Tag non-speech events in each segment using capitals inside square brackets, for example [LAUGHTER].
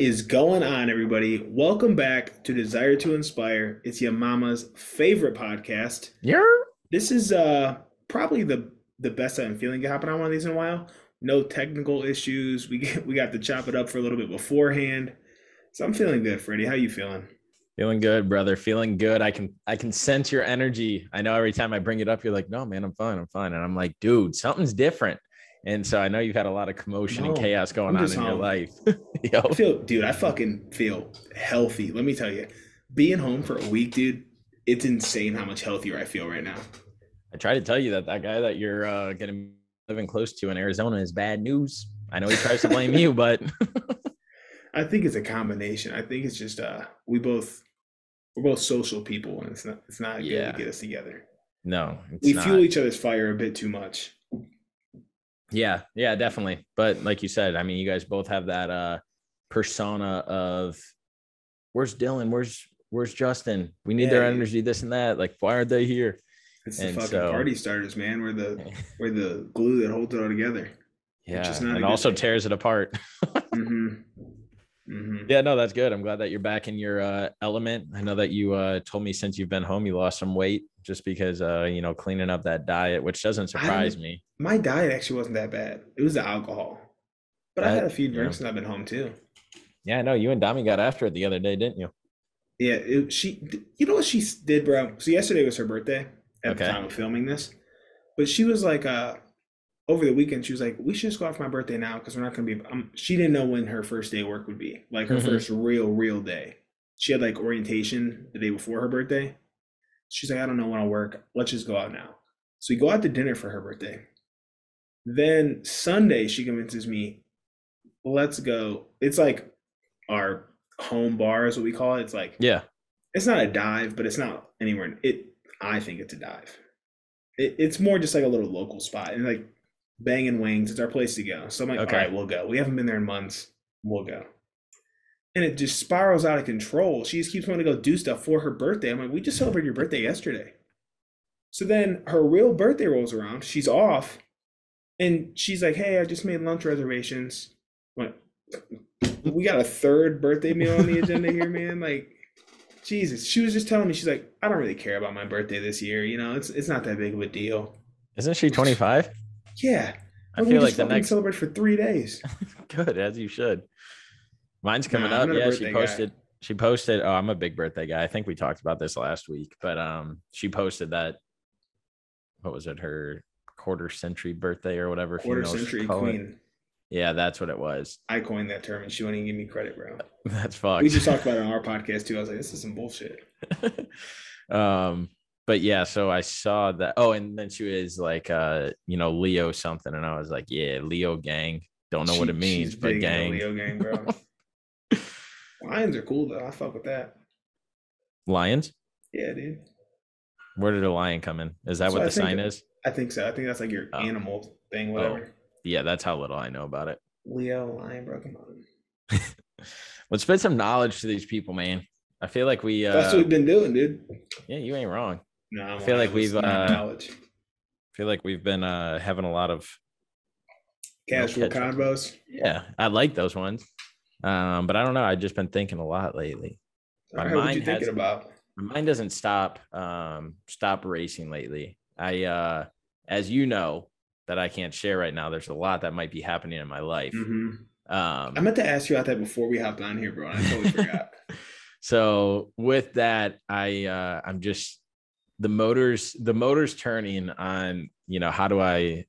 What is going on, everybody? Welcome back to Desire to Inspire. It's your mama's favorite podcast. Yeah. This is uh probably the the best I'm feeling happening on one of these in a while. No technical issues. We get, we got to chop it up for a little bit beforehand. So I'm feeling good, Freddy. How you feeling? Feeling good, brother. Feeling good. I can I can sense your energy. I know every time I bring it up, you're like, no, man, I'm fine. I'm fine. And I'm like, dude, something's different. And so I know you've had a lot of commotion No, and chaos going on in your life. Yo. [LAUGHS] I feel, dude. I fucking feel healthy. Let me tell you, being home for a week, dude. It's insane how much healthier I feel right now. I try to tell you that that guy that you're uh, getting living close to in Arizona is bad news. I know he tries to blame you, but [LAUGHS] [LAUGHS] I think it's a combination. I think it's just uh we both we're both social people, and it's not it's not good Yeah. to get us together. no, it's we not. fuel each other's fire a bit too much. Yeah, yeah, definitely. But like you said, I mean, you guys both have that uh persona of where's Dylan? Where's where's Justin? We need their Yeah. energy, this and that. Like, why aren't they here? It's the And fucking so- party starters, man. We're the [LAUGHS] we're the glue that holds it all together. Yeah, is not and also tears it apart. [LAUGHS] hmm hmm yeah, no, that's good. I'm glad that you're back in your uh, element. I know that you uh, told me since you've been home, you lost some weight just because uh, you know cleaning up that diet, which doesn't surprise me. My diet actually wasn't that bad. It was the alcohol, but I had a few yeah. drinks and I've been home too. Yeah, I know you and Dami got after it the other day, didn't you? Yeah, it, she. You know what she did, bro? So yesterday was her birthday at the time of filming this, but she was like, uh, over the weekend, she was like, "We should just go out for my birthday now because we're not gonna be." Um, she didn't know when her first day of work would be, like her Mhm. first real, real day. She had like orientation the day before her birthday. She's like, "I don't know when I'll work. Let's just go out now." So we go out to dinner for her birthday. Then Sunday, she convinces me, "Let's go." It's like our home bar is what we call it. It's like Yeah. it's not a dive, but it's not anywhere. It I think it's a dive. It, it's more just like a little local spot and like banging wings. It's our place to go. So I'm like, Okay. all right, we'll go. We haven't been there in months. We'll go. And it just spirals out of control. She just keeps wanting to go do stuff for her birthday. I'm like, we just celebrated your birthday yesterday. So then her real birthday rolls around. She's off, and she's like, "Hey, I just made lunch reservations." I'm like, [LAUGHS] we got a third birthday meal on the agenda here, man. Like, Jesus. She was just telling me, she's like, I don't really care about my birthday this year. You know, it's it's not that big of a deal. Isn't she 25? Yeah. I feel like the next celebrate for three days. [LAUGHS] good as you should. Mine's coming Nah, up. Yeah, she birthday guy. posted. She posted. Oh, I'm a big birthday guy. I think we talked about this last week, but um, she posted that. What was it? Her quarter century birthday or whatever. Quarter century it. queen. Yeah, that's what it was. I coined that term and she wouldn't even give me credit, bro. [LAUGHS] That's fucked. We just talked about it on our podcast too. I was like, this is some bullshit. [LAUGHS] um but yeah so i saw that oh and then she was like uh you know leo something and i was like yeah leo gang don't know what it means but gang Leo gang, bro. [LAUGHS] Lions are cool though. I fuck with that. lions Yeah, dude. where did a lion come in is that So what I the sign that- is I think so. I think that's like your Oh. animal thing, whatever. yeah that's how little i know about it Leo, lion, bro. Come on. let's spit some knowledge to these people man i feel like we uh That's what we've been doing, dude. yeah you ain't wrong No, I'm feel like we've, uh, knowledge. i feel like we've been uh having a lot of Casual up. convos. yeah i like those ones um but i don't know i've just been thinking a lot lately My right, what mind you thinking about? my mind doesn't stop um stop racing lately i uh as you know that i can't share right now there's a lot that might be happening in my life hmm um I meant to ask you about that before we hopped on here, bro. I totally [LAUGHS] forgot. so with that i uh i'm just the motors the motors turning on you know how do i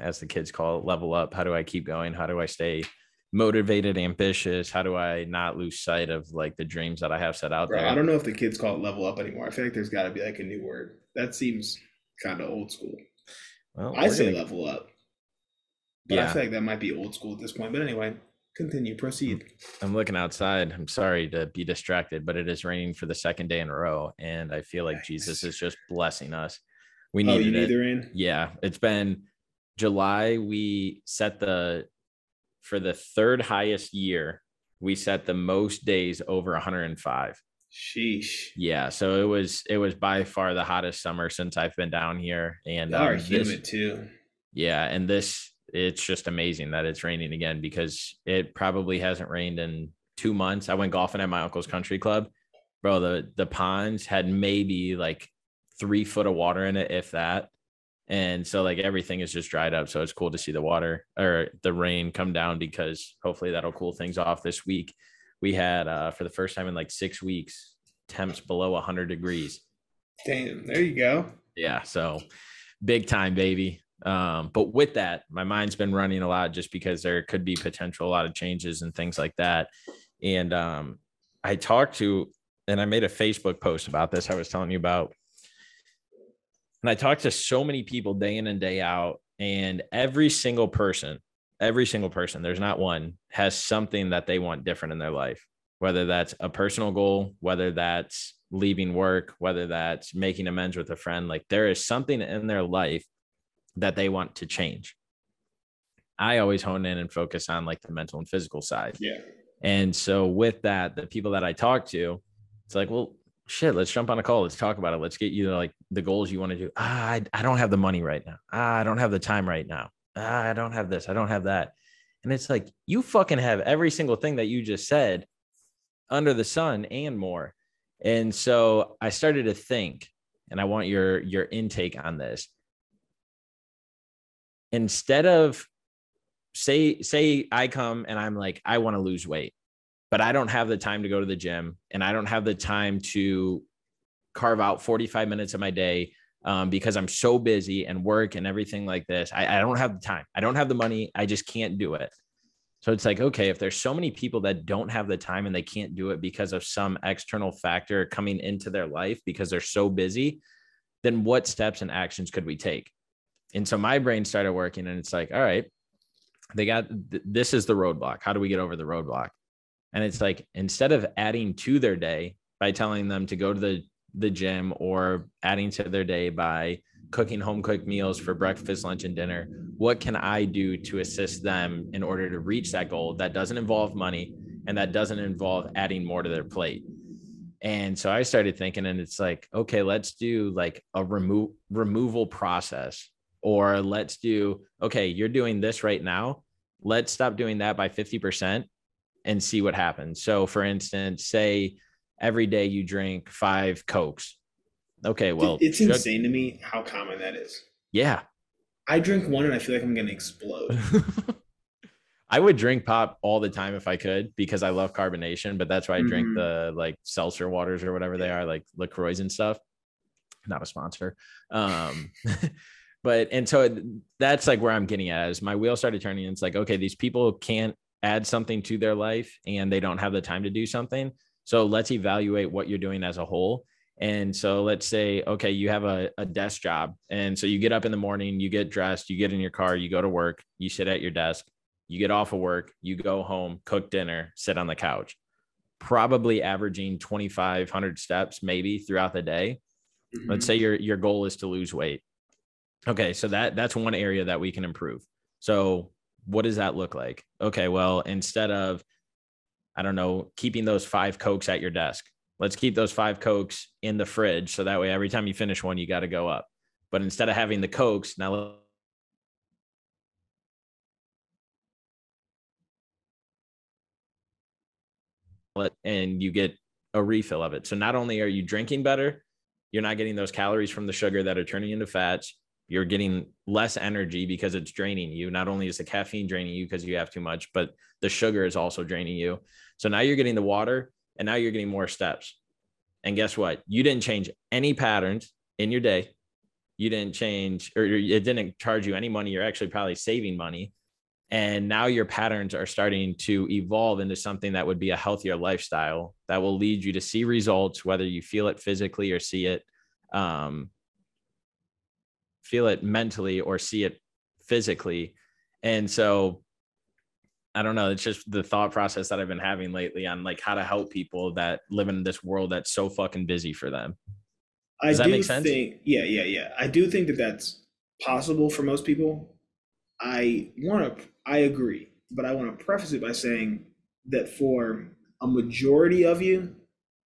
as the kids call it level up how do i keep going how do i stay motivated ambitious how do i not lose sight of like the dreams that i have set out Bro, there I don't know if the kids call it level up anymore. I feel like there's got to be like a new word. That seems kind of old school. well, I say gonna- level up. But I feel like that might be old school at this point. But anyway, continue, proceed. I'm looking outside. I'm sorry to be distracted, but it is raining for the second day in a row, and I feel like Jesus is just blessing us. We Oh, you needed need it. the rain? Yeah, it's been July. We set the for the third highest year. We set the most days over 105. Sheesh. Yeah, so it was it was by far the hottest summer since I've been down here, and Y'all are um, this- humid too. yeah, and this it's just amazing that it's raining again because it probably hasn't rained in two months. I went golfing at my uncle's country club. Bro, the the ponds had maybe like three foot of water in it, if that. And so like everything is just dried up. So it's cool to see the water or the rain come down because hopefully that'll cool things off this week. We had uh for the first time in like six weeks, temps below 100 degrees. Damn, there you go. Yeah, so big time, baby. Um, but with that, my mind's been running a lot just because there could be potential a lot of changes and things like that. And um, I talked to, and I made a Facebook post about this. I was telling you about, and I talked to so many people day in and day out, and every single person, every single person, there's not one has something that they want different in their life, whether that's a personal goal, whether that's leaving work, whether that's making amends with a friend. Like there is something in their life that they want to change. I always hone in and focus on like the mental and physical side. Yeah. And so with that, the people that I talk to, it's like, well, shit, let's jump on a call. Let's talk about it. Let's get you like the goals you want to do. Ah, I, I don't have the money right now. Ah, I don't have the time right now. Ah, I don't have this. I don't have that. And it's like, you fucking have every single thing that you just said under the sun and more. And so I started to think, and I want your your intake on this instead of say say I come and I'm like I want to lose weight, but I don't have the time to go to the gym and I don't have the time to carve out 45 minutes of my day um, because I'm so busy and work and everything like this. I, I don't have the time. I don't have the money. I just can't do it. So it's like, okay, if there's so many people that don't have the time and they can't do it because of some external factor coming into their life because they're so busy, then what steps and actions could we take? And so my brain started working and it's like all right they got th- this is the roadblock. How do we get over the roadblock? And it's like instead of adding to their day by telling them to go to the the gym or adding to their day by cooking home cooked meals for breakfast lunch and dinner what can i do to assist them in order to reach that goal that doesn't involve money and that doesn't involve adding more to their plate? And so i started thinking and it's like okay let's do like a remove removal process or let's do okay you're doing this right now. Let's stop doing that by 50% and see what happens. So for instance say every day you drink five cokes. Okay well it's insane to me how common that is. Yeah. I drink one and i feel like i'm gonna explode. [LAUGHS] I would drink pop all the time if I could because I love carbonation, but that's why I drink mm-hmm. the like seltzer waters or whatever they are, like LaCroix and stuff. Not a sponsor. Um, [LAUGHS] but and so that's like where i'm getting at is my wheel started turning it's like okay these people can't add something to their life and they don't have the time to do something. So let's evaluate what you're doing as a whole. And so let's say okay you have a, a desk job and so you get up in the morning you get dressed you get in your car you go to work you sit at your desk you get off of work you go home cook dinner sit on the couch. Probably averaging 2500 steps maybe throughout the day. Mm-hmm. let's say your your goal is to lose weight Okay, so that that's one area that we can improve. So what does that look like? Okay, well, instead of I don't know, keeping those five cokes at your desk, let's keep those five cokes in the fridge so that way every time you finish one you got to go up. But instead of having the cokes, now and you get a refill of it. So not only are you drinking better, you're not getting those calories from the sugar that are turning into fats you're getting less energy because it's draining you. Not only is the caffeine draining you because you have too much, but the sugar is also draining you. So now you're getting the water and now you're getting more steps. And guess what? You didn't change any patterns in your day. You didn't change or it didn't charge you any money. You're actually probably saving money. And now your patterns are starting to evolve into something that would be a healthier lifestyle that will lead you to see results, whether you feel it physically or see it um, feel it mentally or see it physically. And so I don't know. It's just the thought process that I've been having lately on like how to help people that live in this world that's so fucking busy for them. Does I that make sense? Think, yeah, yeah, yeah. I do think that that's possible for most people. I want to, I agree, but I want to preface it by saying that for a majority of you,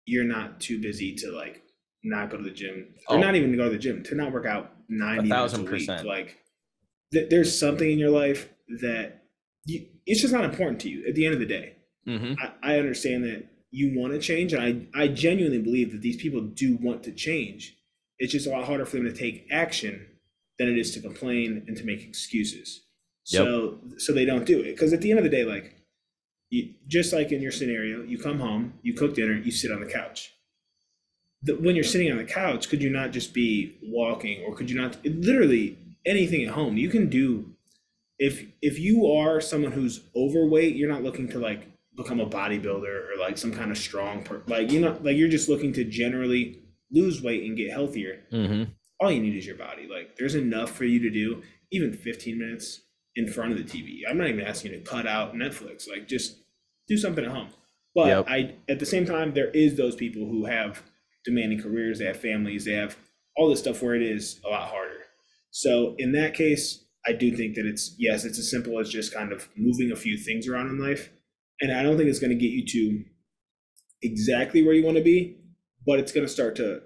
you're not too busy to like not go to the gym or oh. not even to go to the gym to not work out 90 a thousand percent. Like that there's something in your life that you, it's just not important to you at the end of the day. Mm-hmm. I, I understand that you want to change, and I, I genuinely believe that these people do want to change. It's just a lot harder for them to take action than it is to complain and to make excuses. So so they don't do it because at the end of the day, like you, just like in your scenario, you come home, you cook dinner, you sit on the couch. The, when you're sitting on the couch, could you not just be walking, or could you not literally anything at home? You can do if if you are someone who's overweight, you're not looking to like become a bodybuilder or like some kind of strong per like you know like you're just looking to generally lose weight and get healthier. Mm-hmm. All you need is your body. Like there's enough for you to do. Even 15 minutes in front of the TV. I'm not even asking you to cut out Netflix. Like just do something at home. But Yep. I at the same time there is those people who have demanding careers, they have families, they have all this stuff where it is a lot harder. So in that case, I do think that it's yes, it's as simple as just kind of moving a few things around in life. And I don't think it's going to get you to exactly where you want to be, but it's going to start to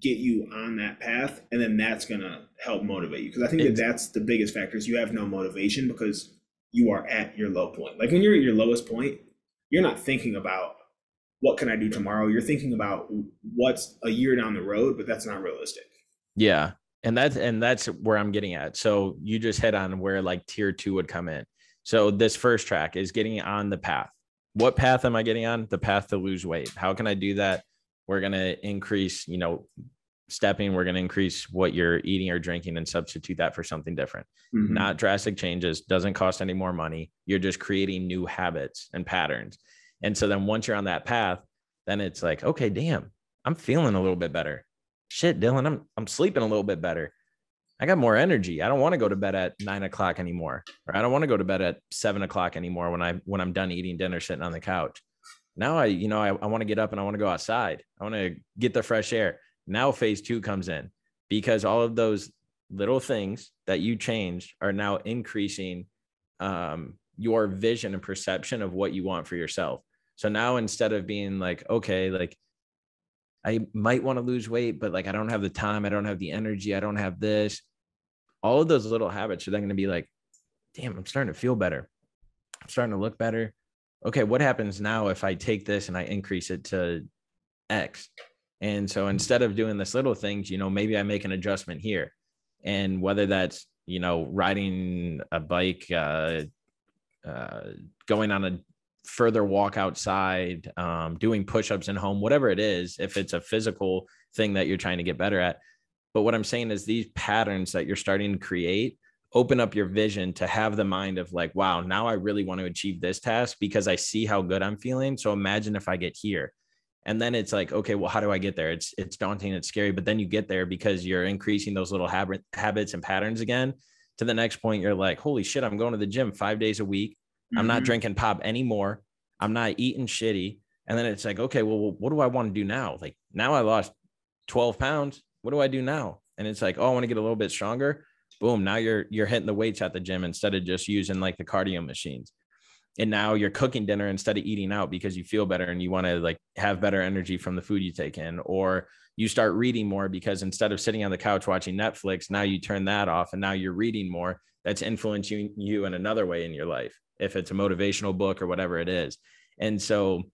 get you on that path and then that's going to help motivate you because i think that that's the biggest factor is you have no motivation because you are at your low point like when you're at your lowest point you're not thinking about what can i do tomorrow you're thinking about what's a year down the road but that's not realistic Yeah. And that's and that's where I'm getting at. So you just hit on where like tier two would come in. So this first track is getting on the path. What path am I getting on? The path to lose weight. How can I do that? We're gonna increase, you know, stepping, we're gonna increase what you're eating or drinking and substitute that for something different. Mm-hmm. Not drastic changes, doesn't cost any more money. You're just creating new habits and patterns. And so then once you're on that path, then it's like, okay, damn, I'm feeling a little bit better shit, Dylan, I'm I'm sleeping a little bit better. I got more energy. I don't want to go to bed at nine o'clock anymore, or I don't want to go to bed at seven o'clock anymore when I when I'm done eating dinner, sitting on the couch. Now I, you know, I, I want to get up and I want to go outside. I want to get the fresh air. Now phase two comes in because all of those little things that you changed are now increasing um, your vision and perception of what you want for yourself. So now instead of being like, okay, like I might want to lose weight, but like I don't have the time, I don't have the energy, I don't have this. All of those little habits are then going to be like, damn, I'm starting to feel better. I'm starting to look better. Okay, what happens now if I take this and I increase it to X? And so instead of doing this little things, you know, maybe I make an adjustment here. And whether that's, you know, riding a bike, uh, uh, going on a further walk outside, um, doing push-ups in home, whatever it is, if it's a physical thing that you're trying to get better at. But what I'm saying is these patterns that you're starting to create open up your vision to have the mind of like, wow, now I really want to achieve this task because I see how good I'm feeling. So imagine if I get here. And then it's like, okay, well, how do I get there? It's it's daunting, it's scary, but then you get there because you're increasing those little habit habits and patterns again. To the next point, you're like, holy shit, I'm going to the gym five days a week. I'm not Mhm. drinking pop anymore. I'm not eating shitty. And then it's like, okay, well, what do I want to do now? Like now I lost 12 pounds. What do I do now? And it's like, oh, I want to get a little bit stronger. Boom. Now you're you're hitting the weights at the gym instead of just using like the cardio machines. And now you're cooking dinner instead of eating out because you feel better and you want to like have better energy from the food you take in. Or you start reading more because instead of sitting on the couch watching Netflix, now you turn that off and now you're reading more. That's influencing you in another way in your life, if it's a motivational book or whatever it is. And so,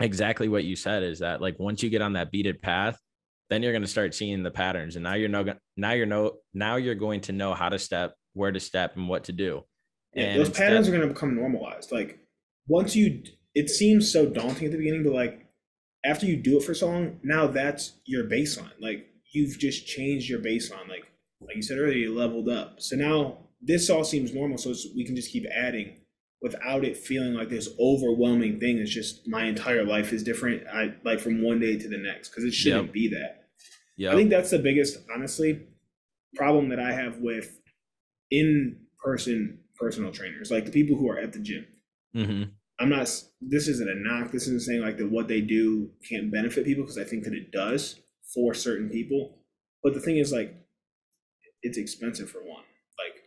exactly what you said is that like once you get on that beaded path, then you're going to start seeing the patterns, and now you're no now you're no now you're going to know how to step, where to step, and what to do. Yeah, And those patterns are going to become normalized. Like once you, it seems so daunting at the beginning, but like after you do it for so long, now that's your baseline. Like you've just changed your baseline. Like like you said earlier, you leveled up. So now this all seems normal. So it's, we can just keep adding without it feeling like this overwhelming thing. It's just my entire life is different. I like from one day to the next because it shouldn't Yep. be that. Yeah, I think that's the biggest, honestly, problem that I have with in-person personal trainers, like the people who are at the gym. hmm I'm not. This isn't a knock. This isn't saying like that what they do can't benefit people because I think that it does for certain people. But the thing is, like, it's expensive for one.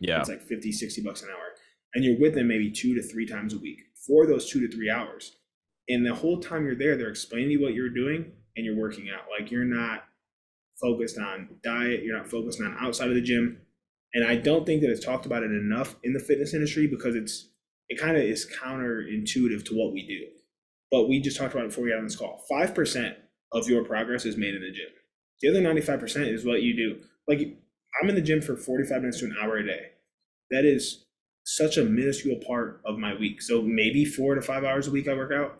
Yeah. it's like 50, 60 bucks an hour, and you're with them maybe two to three times a week for those two to three hours. And the whole time you're there, they're explaining to you what you're doing, and you're working out. Like, you're not focused on diet. You're not focused on outside of the gym. And I don't think that it's talked about it enough in the fitness industry because it's it kind of is counterintuitive to what we do. But we just talked about it before we got on this call. Five percent of your progress is made in the gym. The other ninety five percent is what you do. Like I'm in the gym for forty five minutes to an hour a day. That is such a minuscule part of my week. So maybe four to five hours a week I work out.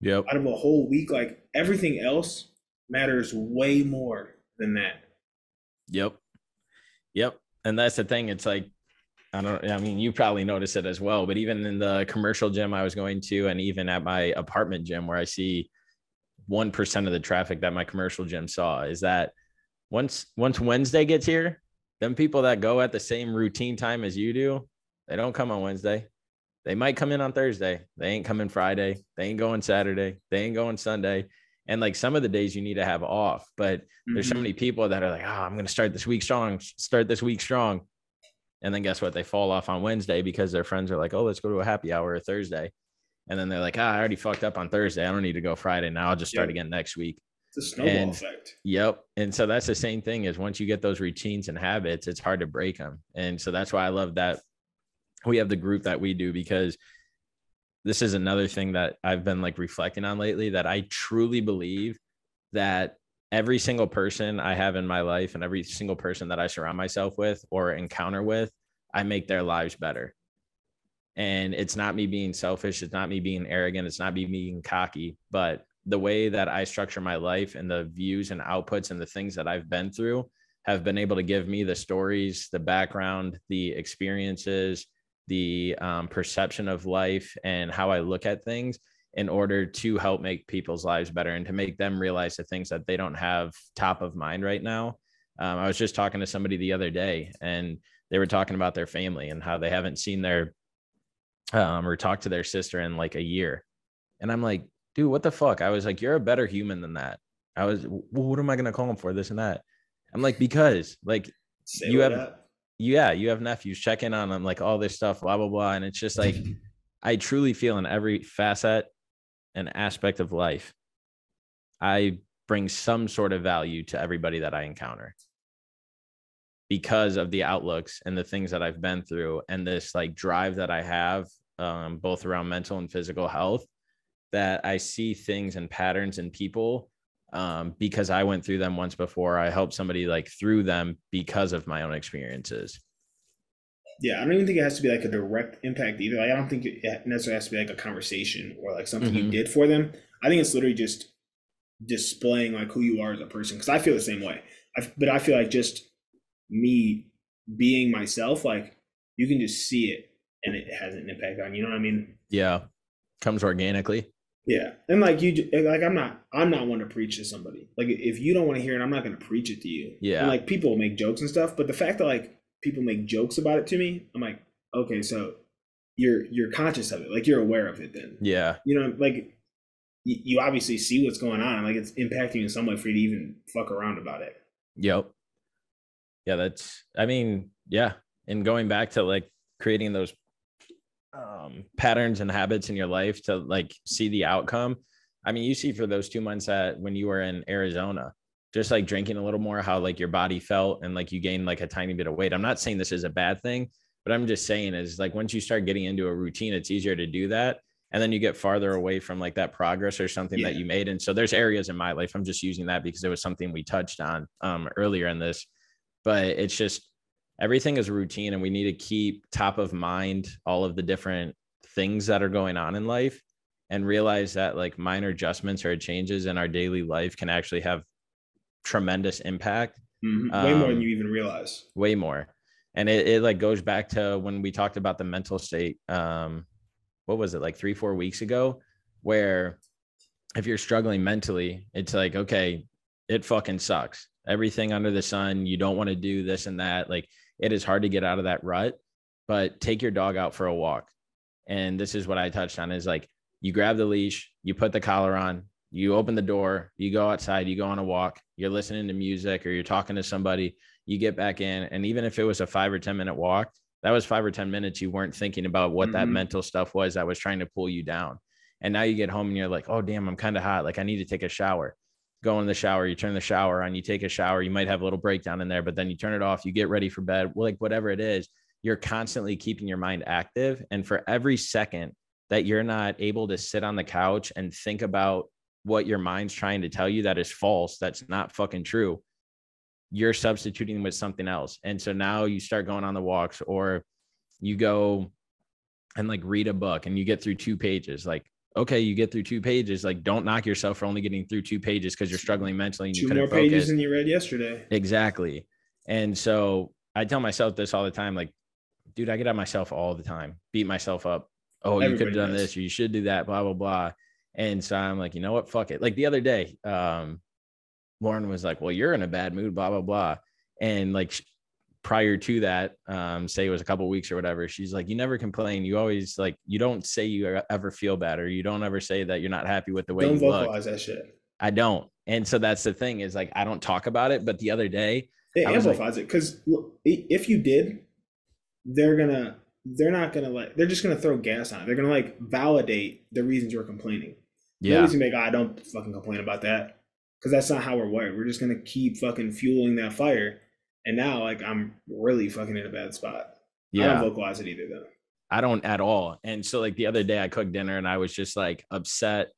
Yep. Out of a whole week, like everything else matters way more than that. Yep. Yep. And that's the thing. It's like, I don't, I mean, you probably notice it as well, but even in the commercial gym I was going to, and even at my apartment gym where I see 1% of the traffic that my commercial gym saw is that once, once Wednesday gets here, them people that go at the same routine time as you do, they don't come on Wednesday. They might come in on Thursday. They ain't coming Friday. They ain't going Saturday. They ain't going Sunday. And like some of the days you need to have off, but mm-hmm. there's so mm-hmm. many people that are like, oh, I'm going to start this week strong, start this week strong. And then guess what? They fall off on Wednesday because their friends are like, oh, let's go to a happy hour Thursday. And then they're like, ah, I already fucked up on Thursday. I don't need to go Friday. Now I'll just start yep. again next week. It's a snowball and, effect. Yep. And so that's the same thing is once you get those routines and habits, it's hard to break them. And so that's why I love that we have the group that we do because this is another thing that I've been like reflecting on lately that I truly believe that every single person I have in my life and every single person that I surround myself with or encounter with, I make their lives better. And it's not me being selfish, it's not me being arrogant, it's not me being cocky, but the way that I structure my life and the views and outputs and the things that I've been through have been able to give me the stories, the background, the experiences, the um, perception of life and how I look at things in order to help make people's lives better and to make them realize the things that they don't have top of mind right now. Um, I was just talking to somebody the other day and they were talking about their family and how they haven't seen their um, or talked to their sister in like a year. And I'm like, dude, what the fuck? I was like, you're a better human than that. I was, well, what am I going to call him for this and that? I'm like, because like Say you have, yeah, you have nephews, checking on them, like all this stuff, blah, blah, blah. And it's just like, [LAUGHS] I truly feel in every facet and aspect of life, I bring some sort of value to everybody that I encounter because of the outlooks and the things that I've been through and this like drive that I have, um, both around mental and physical health, that I see things and patterns in people um, because I went through them once before. I helped somebody like through them because of my own experiences. Yeah, I don't even think it has to be like a direct impact either. Like, I don't think it necessarily has to be like a conversation or like something mm-hmm. you did for them. I think it's literally just displaying like who you are as a person. Because I feel the same way. I, but I feel like just me being myself, like you can just see it and it has an impact on you. Know what I mean? Yeah, comes organically. Yeah, and like you, like I'm not, I'm not one to preach to somebody. Like if you don't want to hear it, I'm not going to preach it to you. Yeah, and like people make jokes and stuff, but the fact that like people make jokes about it to me, I'm like, okay, so you're you're conscious of it, like you're aware of it. Then yeah, you know, like you, you obviously see what's going on, like it's impacting you in some way for you to even fuck around about it. Yep. Yeah, that's. I mean, yeah, and going back to like creating those um, patterns and habits in your life to like see the outcome. I mean, you see for those two months that when you were in Arizona, just like drinking a little more, how like your body felt and like you gained like a tiny bit of weight. I'm not saying this is a bad thing, but I'm just saying is like once you start getting into a routine, it's easier to do that. And then you get farther away from like that progress or something yeah. that you made. And so there's areas in my life, I'm just using that because it was something we touched on um, earlier in this, but it's just everything is routine and we need to keep top of mind all of the different things that are going on in life and realize that like minor adjustments or changes in our daily life can actually have tremendous impact mm-hmm. way um, more than um, you even realize. way more. And it, it like goes back to when we talked about the mental state um what was it like three four weeks ago where if you're struggling mentally it's like okay it fucking sucks. Everything under the sun you don't want to do this and that like it is hard to get out of that rut, but take your dog out for a walk. And this is what I touched on is like you grab the leash, you put the collar on, you open the door, you go outside, you go on a walk, you're listening to music or you're talking to somebody, you get back in. And even if it was a five or 10 minute walk, that was five or 10 minutes. You weren't thinking about what mm-hmm. that mental stuff was that was trying to pull you down. And now you get home and you're like, oh, damn, I'm kind of hot. Like I need to take a shower. Go in the shower, you turn the shower on, you take a shower, you might have a little breakdown in there, but then you turn it off, you get ready for bed, like whatever it is, you're constantly keeping your mind active. And for every second that you're not able to sit on the couch and think about what your mind's trying to tell you that is false, that's not fucking true, you're substituting with something else. And so now you start going on the walks or you go and like read a book and you get through two pages. Like, okay, you get through two pages. Like, don't knock yourself for only getting through two pages because you're struggling mentally. And two more pages focus. than you read yesterday. Exactly. And so I tell myself this all the time. Like, dude, I get at myself all the time, beat myself up. Oh, Everybody you could have done does. this, or you should do that, blah, blah, blah. And so I'm like, you know what? Fuck it. Like the other day, um, Lauren was like, well, you're in a bad mood, blah, blah, blah. And like prior to that, um, say it was a couple weeks or whatever, she's like, you never complain. You always like, you don't say you ever feel bad or you don't ever say that you're not happy with the way don't you vocalize look. that shit. I don't. And so that's the thing is like, I don't talk about it. But the other day, it amplifies like, it because if you did, they're gonna, they're not gonna like, they're just gonna throw gas on it. They're gonna like validate the reasons you're complaining. Yeah. Nobody's gonna be like, oh, I don't fucking complain about that because that's not how we're wired. We're just gonna keep fucking fueling that fire and now, like, I'm really fucking in a bad spot. Yeah. I don't vocalize it either, though. I don't at all. And so, like, the other day I cooked dinner and I was just like upset.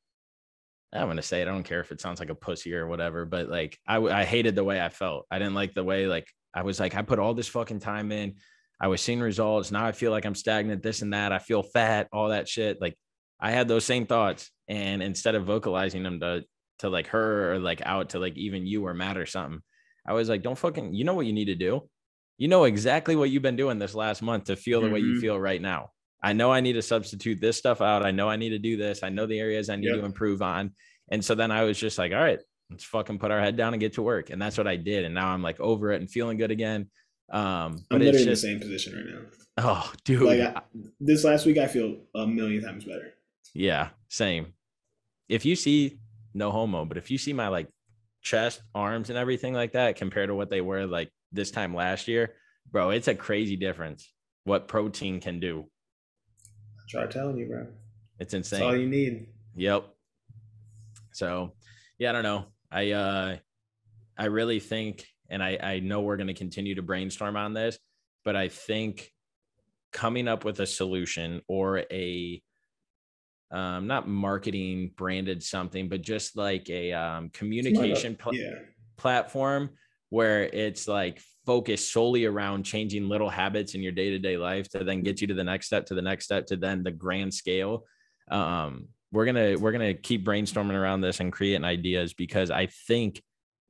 I'm to say it. I don't care if it sounds like a pussy or whatever, but like, I, I hated the way I felt. I didn't like the way, like, I was like, I put all this fucking time in. I was seeing results. Now I feel like I'm stagnant, this and that. I feel fat, all that shit. Like, I had those same thoughts. And instead of vocalizing them to, to like her or like out to like even you or Matt or something, I was like, don't fucking, you know what you need to do? You know exactly what you've been doing this last month to feel the mm-hmm. way you mm-hmm. feel right now. I know I need to substitute this stuff out. I know I need to do this. I know the areas I need yep. to improve on. And so then I was just like, all right, let's fucking put our head down and get to work. And that's what I did. And now I'm like over it and feeling good again. Um, but I'm literally it's just, in the same position right now. Oh, dude. Like I, this last week, I feel a million times better. Yeah, same. If you see no homo, but if you see my like chest, arms, and everything like that compared to what they were like this time last year, bro, it's a crazy difference what protein can do. I Try telling you, bro. It's insane. That's all you need. Yep. So, yeah, I don't know. I uh I really think and I I know we're going to continue to brainstorm on this, but I think coming up with a solution or a um, not marketing branded something, but just like a um, communication yeah. platform where it's like focused solely around changing little habits in your day to day life to then get you to the next step, to the next step, to then the grand scale. Um, we're gonna we're gonna keep brainstorming around this and creating ideas because I think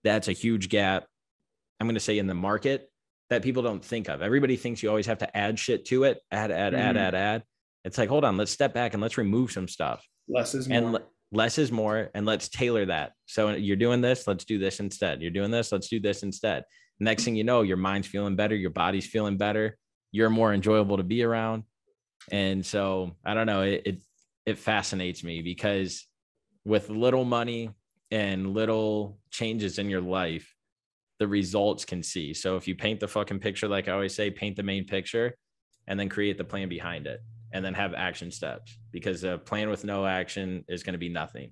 that's a huge gap. I'm gonna say in the market that people don't think of. Everybody thinks you always have to add shit to it, add, add, mm. add, add, add. It's like, hold on, let's step back and let's remove some stuff. Less is more. and less is more, and let's tailor that. So uh, you're doing this, let's do this instead. You're doing this, let's do this instead. Next thing you know, your mind's feeling better, your body's feeling better, you're more enjoyable to be around. And so I don't know, it it, it fascinates me because with little money and little changes in your life, the results can see. So if you paint the fucking picture, like I always say, paint the main picture and then create the plan behind it and then have action steps because a plan with no action is going to be nothing.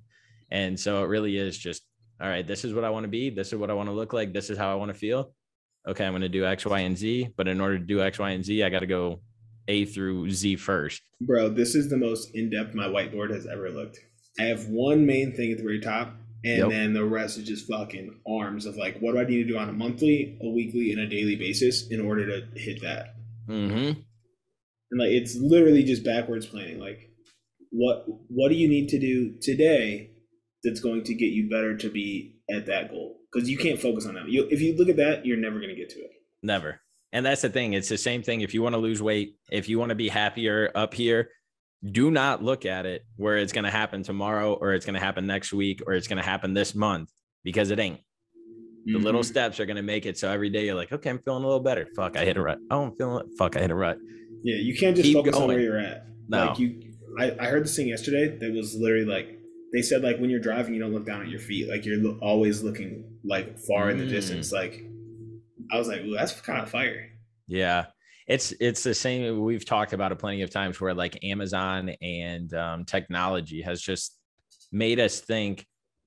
And so it really is just, all right, this is what I want to be. This is what I want to look like. This is how I want to feel. Okay, I'm going to do X, Y, and Z. But in order to do X, Y, and Z, I got to go A through Z first. Bro, this is the most in depth my whiteboard has ever looked. I have one main thing at the very top, and yep. then the rest is just fucking arms of like, what do I need to do on a monthly, a weekly, and a daily basis in order to hit that? Mm-hmm and like it's literally just backwards planning like what what do you need to do today that's going to get you better to be at that goal? Because you can't focus on that. You, if you look at that you're never going to get to it. Never. And that's the thing it's the same thing if you want to lose weight if you want to be happier up here do not look at it where it's going to happen tomorrow or it's going to happen next week or it's going to happen this month because it ain't. The mm-hmm. little steps are going to make it so every day you're like okay i'm feeling a little better. Fuck i hit a rut. Oh i'm feeling fuck i hit a rut yeah, you can't just Keep focus going. on where you're at. No. Like you I, I heard this thing yesterday that was literally like they said like when you're driving you don't look down at your feet. Like you're lo- always looking like far in the distance. Mm. Like I was like, Ooh, that's kind of fire. Yeah. It's it's the same we've talked about it plenty of times where like Amazon and um, technology has just made us think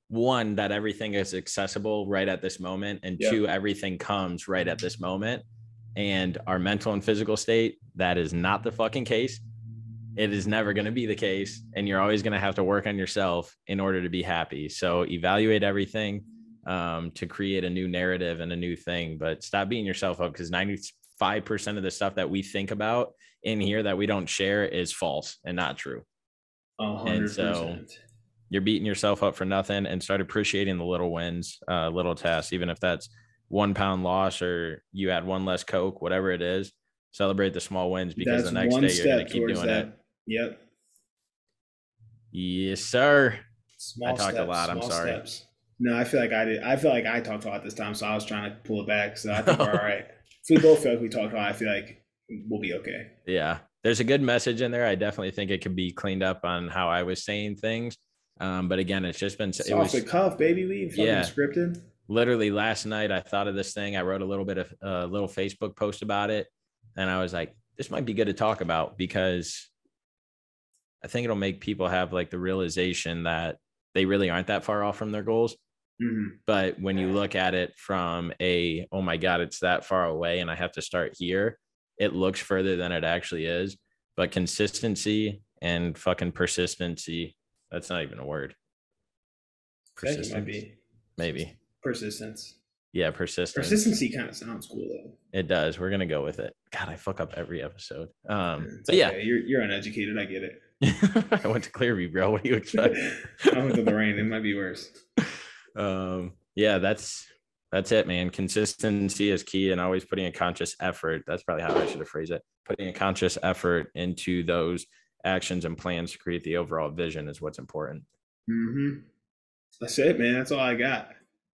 one that everything is accessible right at this moment and Yep. two everything comes right at this moment and our mental and physical state that is not the fucking case. It is never going to be the case and you're always going to have to work on yourself in order to be happy. So evaluate everything um, to create a new narrative and a new thing but stop beating yourself up because 95% of the stuff that we think about in here that we don't share is false and not true. A hundred so- you're beating yourself up for nothing and start appreciating the little wins, uh, little tasks, even if that's one pound loss or you had one less Coke, whatever it is. Celebrate the small wins because That's the next day you're going to keep doing that. it. Yep. Yes, sir. Small I talked a lot, I'm sorry. Steps. No, I feel like I did. I feel like I talked a lot this time, so I was trying to pull it back. So I think we're [LAUGHS] all right. If we both feel like we talked a lot, I feel like we'll be okay. Yeah. There's a good message in there. I definitely think it could be cleaned up on how I was saying things. Um, but again, it's just been, It's it off was the cuff, baby. We Yeah. scripted. Literally last night I thought of this thing. I wrote a little bit of a little Facebook post about it. And I was like, this might be good to talk about because I think it'll make people have like the realization that they really aren't that far off from their goals. Mhm. But when you look at it from a, oh my God, it's that far away and I have to start here, it looks further than it actually is. But consistency and fucking persistency, that's not even a word. I think it might Persistence, be maybe. Persistence. Yeah, persistence. Persistency kind of sounds cool though. It does. We're gonna go with it. God, I fuck up every episode. Um, It's but yeah, you're you're uneducated. I get it. [LAUGHS] I went to Clearview, bro. What do you expect? [LAUGHS] I went to the rain. It might be worse. [LAUGHS] um, yeah, that's that's it, man. Consistency is key, and always putting a conscious effort. That's probably how I should have phrased it. Putting a conscious effort into those actions and plans to create the overall vision is what's important. Mm-hmm. That's it, man. That's all I got.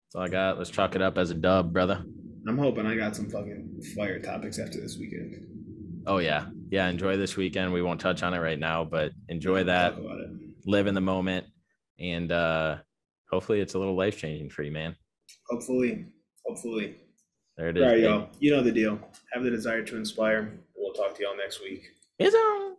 That's all I got. Let's chalk it up as a dub, brother. I'm hoping I got some fucking fire topics after this weekend. Oh yeah, yeah. Enjoy this weekend. We won't touch on it right now, but enjoy that. Talk about it. Live in the moment, and uh, hopefully, it's a little life changing for you, man. Hopefully, hopefully. There it All is. right, babe. y'all. You know the deal. Have the desire to inspire. We'll talk to y'all next week. It's on.